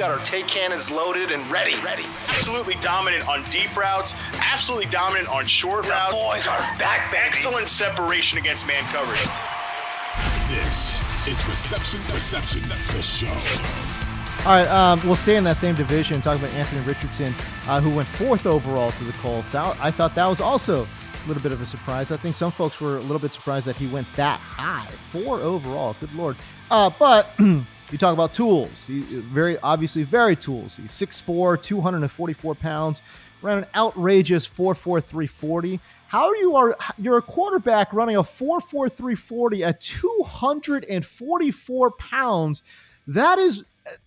got our take cannons loaded and ready. Ready. Absolutely dominant on deep routes. Absolutely dominant on short the routes. boys are back, baby. Excellent separation against man coverage. This is Reception Perception, the show. All right, um, we'll stay in that same division. Talk about Anthony Richardson, uh, who went fourth overall to the Colts. I, I thought that was also a little bit of a surprise. I think some folks were a little bit surprised that he went that high, four overall. Good lord! Uh, but You talk about tools. He very obviously very tools. He's 6'4", 244 pounds, ran an outrageous 4'4", How you are you're a quarterback running a 4'4", at 244 pounds? That is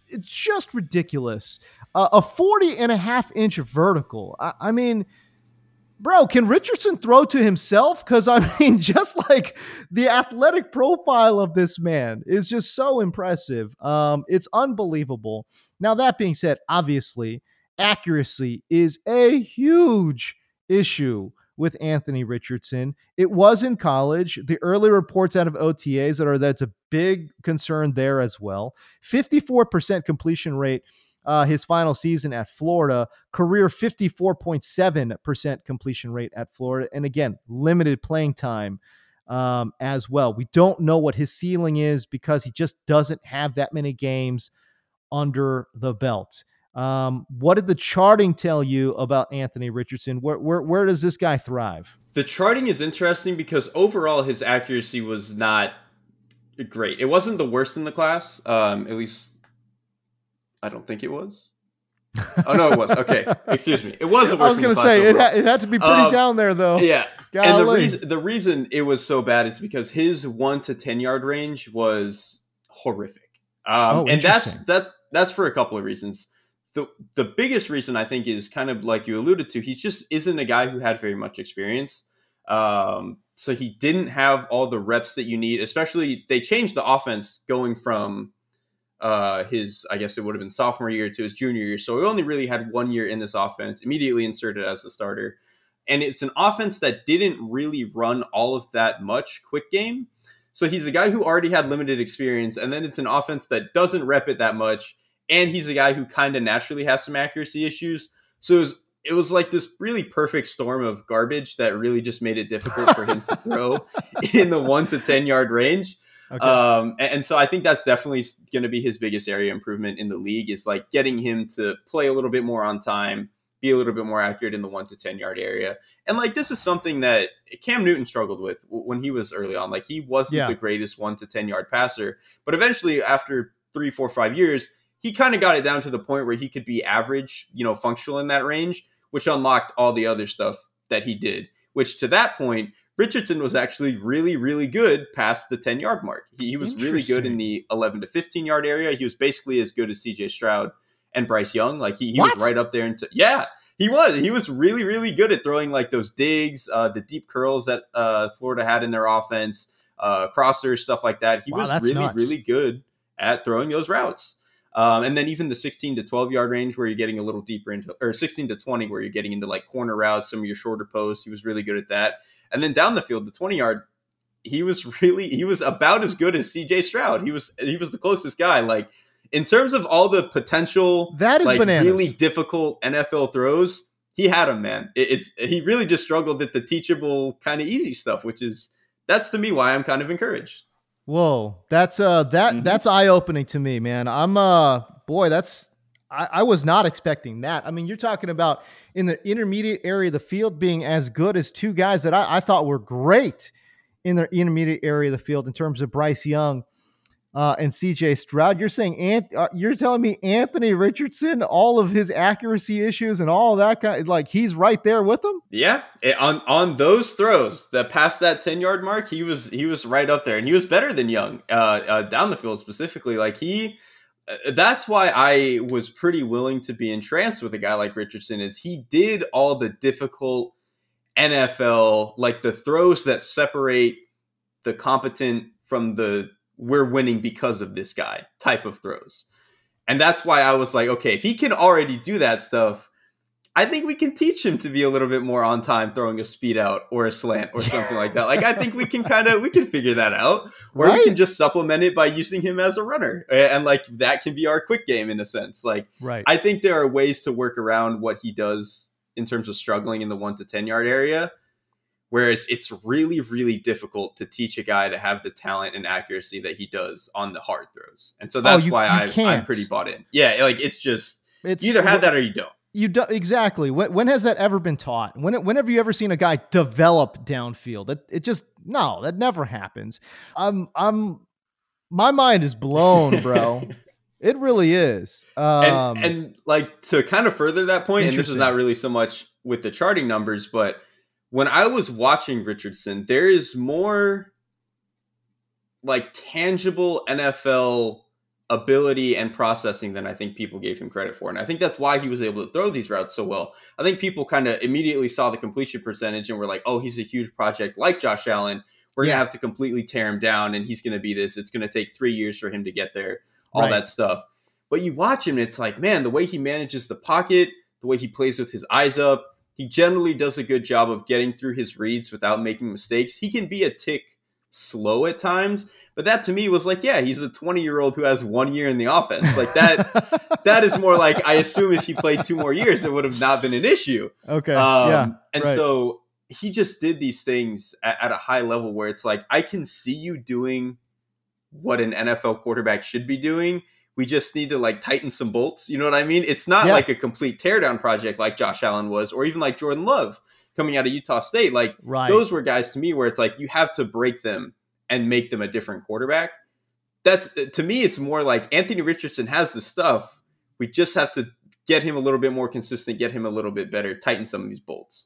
it's just ridiculous. Uh, a 40 and a half inch vertical. I, I mean – bro, can Richardson throw to himself? Because I mean, just like the athletic profile of this man is just so impressive. Um, it's unbelievable. Now, that being said, obviously, accuracy is a huge issue with Anthony Richardson. It was in college. The early reports out of OTAs that are that's a big concern there as well. 54% completion rate uh, his final season at Florida, career 54.7% completion rate at Florida. And again, limited playing time um, as well. We don't know what his ceiling is because he just doesn't have that many games under the belt. Um, what did the charting tell you about Anthony Richardson? Where, where, where does this guy thrive? The charting is interesting because overall his accuracy was not great. It wasn't the worst in the class, um, at least I don't think it was. oh no, it was. Okay, excuse me. It was the worst. I was going to say it, ha- it had to be pretty um, down there, though. Yeah, Golly. and the reason the reason it was so bad is because his one to ten yard range was horrific. Um, oh, and that's that that's for a couple of reasons. the The biggest reason I think is kind of like you alluded to. He just isn't a guy who had very much experience. Um, so he didn't have all the reps that you need. Especially they changed the offense going from uh, his, I guess it would have been sophomore year to his junior year. So he only really had one year in this offense, immediately inserted as a starter. And it's an offense that didn't really run all of that much quick game. So he's a guy who already had limited experience. And then it's an offense that doesn't rep it that much. And he's a guy who kind of naturally has some accuracy issues. So it was, it was like this really perfect storm of garbage that really just made it difficult for him to throw in the one to 10 yard range. Okay. Um, and, and, so I think that's definitely going to be his biggest area improvement in the league is like getting him to play a little bit more on time, be a little bit more accurate in the one to 10 yard area. And like, this is something that Cam Newton struggled with when he was early on. Like, he wasn't yeah. the greatest one to 10 yard passer, but eventually, after three, four, five years, he kind of got it down to the point where he could be average, you know, functional in that range, which unlocked all the other stuff that he did, which to that point, Richardson was actually really, really good past the 10 yard mark. He, he was really good in the 11 to 15 yard area. He was basically as good as CJ Stroud and Bryce Young. Like he, he was right up there. Into, yeah, he was. He was really, really good at throwing like those digs, uh, the deep curls that uh, Florida had in their offense, uh, crossers, stuff like that. He wow, was really, nuts. really good at throwing those routes. Um, and then even the 16 to 12 yard range where you're getting a little deeper into, or 16 to 20 where you're getting into like corner routes, some of your shorter posts. He was really good at that. And then down the field, the 20 yard, he was really he was about as good as CJ Stroud. He was he was the closest guy. Like in terms of all the potential that is like, bananas. really difficult NFL throws, he had him, man. It, it's he really just struggled at the teachable kind of easy stuff, which is that's to me why I'm kind of encouraged. Whoa, that's uh that mm-hmm. that's eye opening to me, man. I'm uh boy, that's I, I was not expecting that. I mean, you're talking about in the intermediate area of the field being as good as two guys that I, I thought were great in the intermediate area of the field in terms of Bryce Young uh, and CJ Stroud. You're saying Ant- uh, you're telling me Anthony Richardson, all of his accuracy issues and all that kind, like he's right there with them. Yeah, it, on on those throws that past that ten yard mark, he was he was right up there, and he was better than Young uh, uh, down the field specifically. Like he, Uh, that's why I was pretty willing to be entranced with a guy like Richardson. Is he did all the difficult NFL like the throws that separate the competent from the we're winning because of this guy type of throws. And that's why I was like, okay, if he can already do that stuff, I think we can teach him to be a little bit more on time throwing a speed out or a slant or something like that. Like I think we can kind of we can figure that out. Or right. we can just supplement it by using him as a runner. And like that can be our quick game in a sense. Like right. I think there are ways to work around what he does in terms of struggling in the 1 to 10 yard area Whereas it's really, really difficult to teach a guy to have the talent and accuracy that he does on the hard throws. And so oh, that's oh, you, why I, am pretty bought in. Yeah, like it's just it's, you either have that or you don't. You do exactly. When, when has that ever been taught? When when have you ever seen a guy develop downfield? It, it just no, that never happens. I'm I'm my mind is blown, bro. it really is. Um, and, and like to kind of further that point, and this is not really so much with the charting numbers, but when I was watching Richardson, there is more like tangible NFL ability and processing than I think people gave him credit for. And I think that's why he was able to throw these routes so well. I think people kind of immediately saw the completion percentage and were like, oh, he's a huge project like Josh Allen. We're yeah. going to have to completely tear him down and he's going to be this. It's going to take three years for him to get there, all right. that stuff. But you watch him, it's like, man, the way he manages the pocket, the way he plays with his eyes up, he generally does a good job of getting through his reads without making mistakes. He can be a tick slow at times, but that to me was like, yeah, he's a 20 year old who has one year in the offense. Like that, that is more like I assume if he played two more years, it would have not been an issue. Okay. Um, yeah. And right. so he just did these things at, at a high level where it's like, I can see you doing what an NFL quarterback should be doing we just need to like tighten some bolts. You know what I mean? It's not yeah. like a complete teardown project like Josh Allen was, or even like Jordan Love coming out of Utah State. Like right. those were guys to me where it's like you have to break them and make them a different quarterback. That's to me, it's more like Anthony Richardson has the stuff. We just have to get him a little bit more consistent, get him a little bit better, tighten some of these bolts.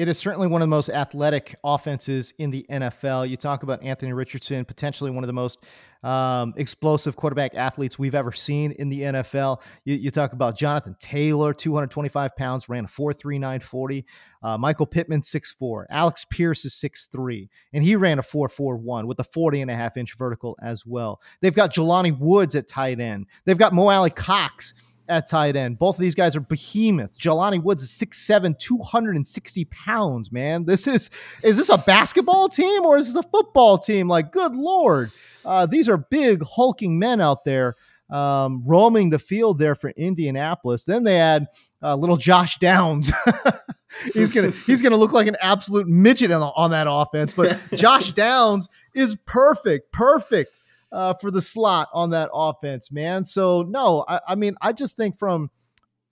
It is certainly one of the most athletic offenses in the NFL. You talk about Anthony Richardson, potentially one of the most um, explosive quarterback athletes we've ever seen in the NFL. You, you, talk about Jonathan Taylor, 225 pounds, ran a 4.39 40. Uh, Michael Pittman, 6'4. Alec Pierce is 6'3, and he ran a 4.41 with a 40 and a half inch vertical as well. They've got Jelani Woods at tight end. They've got Mo Alie-Cox at tight end. Both of these guys are behemoths. Jelani Woods is 6'7, 260 pounds, man. This is is this a basketball team or is this a football team? Like, good lord. Uh, these are big hulking men out there um, roaming the field there for Indianapolis. Then they add uh, little Josh Downs. he's gonna he's gonna look like an absolute midget on, on that offense. But Josh Downs is perfect, perfect uh, for the slot on that offense, man. So no, I, I mean, I just think from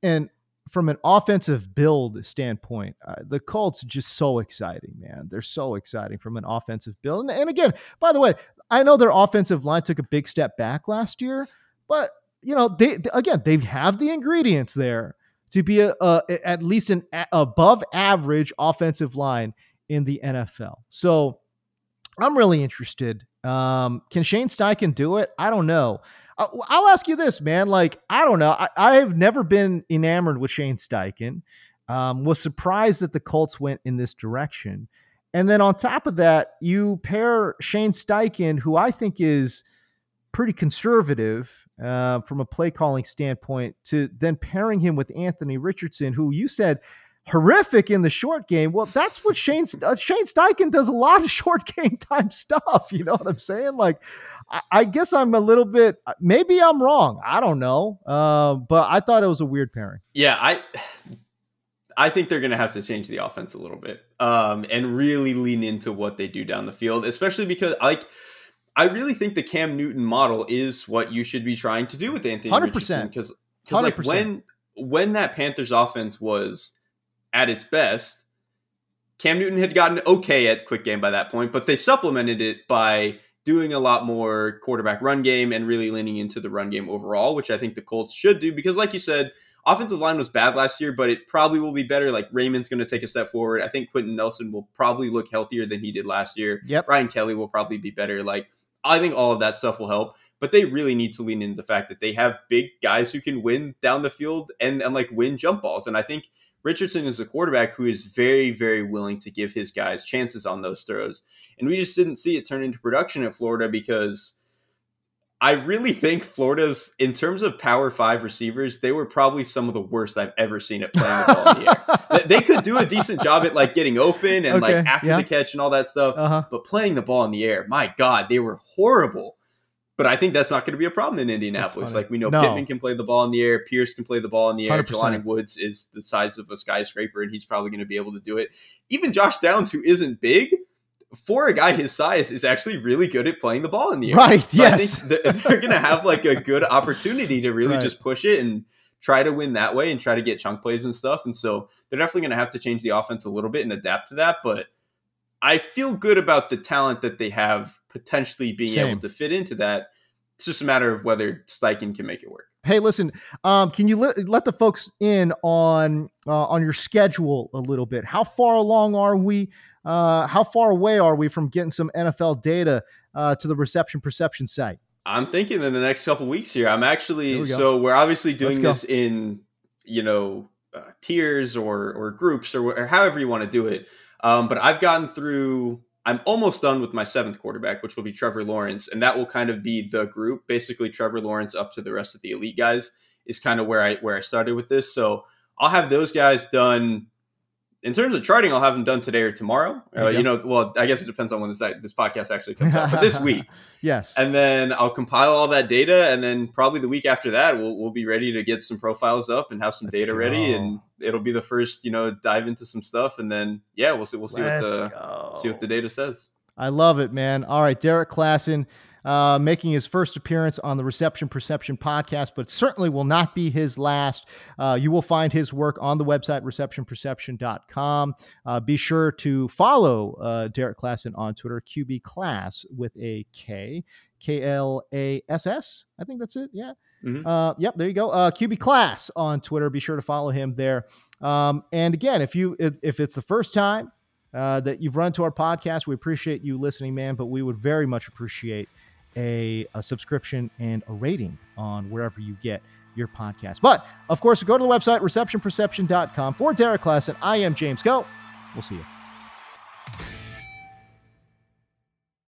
an from an offensive build standpoint, uh, the Colts just so exciting, man. They're so exciting from an offensive build. And, and again, by the way, I know their offensive line took a big step back last year, but you know, they, they again they have the ingredients there to be a, a at least an a, above average offensive line in the NFL. So I'm really interested um, can Shane Steichen do it? I don't know. Uh, I'll ask you this, man. Like, I don't know. I, I have never been enamored with Shane Steichen. Um, was surprised that the Colts went in this direction. And then on top of that, you pair Shane Steichen, who I think is pretty conservative uh, from a play calling standpoint, to then pairing him with Anthony Richardson, who you said horrific in the short game. Well, that's what Shane uh, Shane Steichen does a lot of short game time stuff. You know what I'm saying? Like, I, I guess I'm a little bit. Uh, maybe I'm wrong. I don't know. Uh, but I thought it was a weird pairing. Yeah, I I think they're going to have to change the offense a little bit um, and really lean into what they do down the field, especially because like I really think the Cam Newton model is what you should be trying to do with Anthony 100%. Richardson because because like when when that Panthers offense was at its best, Cam Newton had gotten okay at quick game by that point, but they supplemented it by doing a lot more quarterback run game and really leaning into the run game overall, which I think the Colts should do because, like you said, offensive line was bad last year, but it probably will be better. Like Raimann's going to take a step forward. I think Quenton Nelson will probably look healthier than he did last year. Yep. Ryan Kelly will probably be better. Like I think all of that stuff will help. But they really need to lean into the fact that they have big guys who can win down the field and, and like win jump balls. And I think Richardson is a quarterback who is very, very willing to give his guys chances on those throws. And we just didn't see it turn into production at Florida because I really think Florida's, in terms of Power Five receivers, they were probably some of the worst I've ever seen at playing the ball in the air. They could do a decent job at like getting open and okay, like after yeah. the catch and all that stuff, uh-huh. but playing the ball in the air, my God, they were horrible. But I think that's not going to be a problem in Indianapolis. Like we know no. Pittman can play the ball in the air, Pierce can play the ball in the air. 100%. Jelani Woods is the size of a skyscraper, and he's probably going to be able to do it. Even Josh Downs, who isn't big, for a guy his size is actually really good at playing the ball in the air. Right. So yes. I think they're going to have like a good opportunity to really right. just push it and try to win that way and try to get chunk plays and stuff. And so they're definitely going to have to change the offense a little bit and adapt to that. But I feel good about the talent that they have potentially being Same. able to fit into that. It's just a matter of whether Steichen can make it work. Hey, listen, um, can you let, let the folks in on uh, on your schedule a little bit? How far along are we? Uh, how far away are we from getting some NFL data uh, to the reception perception site? I'm thinking in the next couple weeks here. I'm actually we so we're obviously doing this in you know uh, tiers or or groups or, or, however you want to do it. Um, but I've gotten through. I'm almost done with my seventh quarterback, which will be Trevor Lawrence, and that will kind of be the group. Basically, Trevor Lawrence up to the rest of the elite guys is kind of where I where I started with this. So I'll have those guys done in terms of charting, I'll have them done today or tomorrow. Uh, you know, well, I guess it depends on when this this podcast actually comes out, but this week, yes. And then I'll compile all that data, and then probably the week after that, we'll we'll be ready to get some profiles up and have some Let's data go. ready, and it'll be the first, you know, dive into some stuff, and then yeah, we'll see we'll see Let's what the go. see what the data says. I love it, man. All right, Derrik Klassen uh, making his first appearance on the Reception Perception podcast, but certainly will not be his last. Uh, you will find his work on the website, receptionperception.com. Uh, be sure to follow uh, Derrik Klassen on Twitter, QB Klass with a K, K L A S S. I think that's it. Yeah. Mm-hmm. Uh, yep, there you go. Uh, QB Klass on Twitter. Be sure to follow him there. Um, and again, if you if, if it's the first time uh, that you've run to our podcast, we appreciate you listening, man. But we would very much appreciate a, a subscription and a rating on wherever you get your podcast. But of course, go to the website receptionperception.com for Derrik and I am James Koh. We'll see you.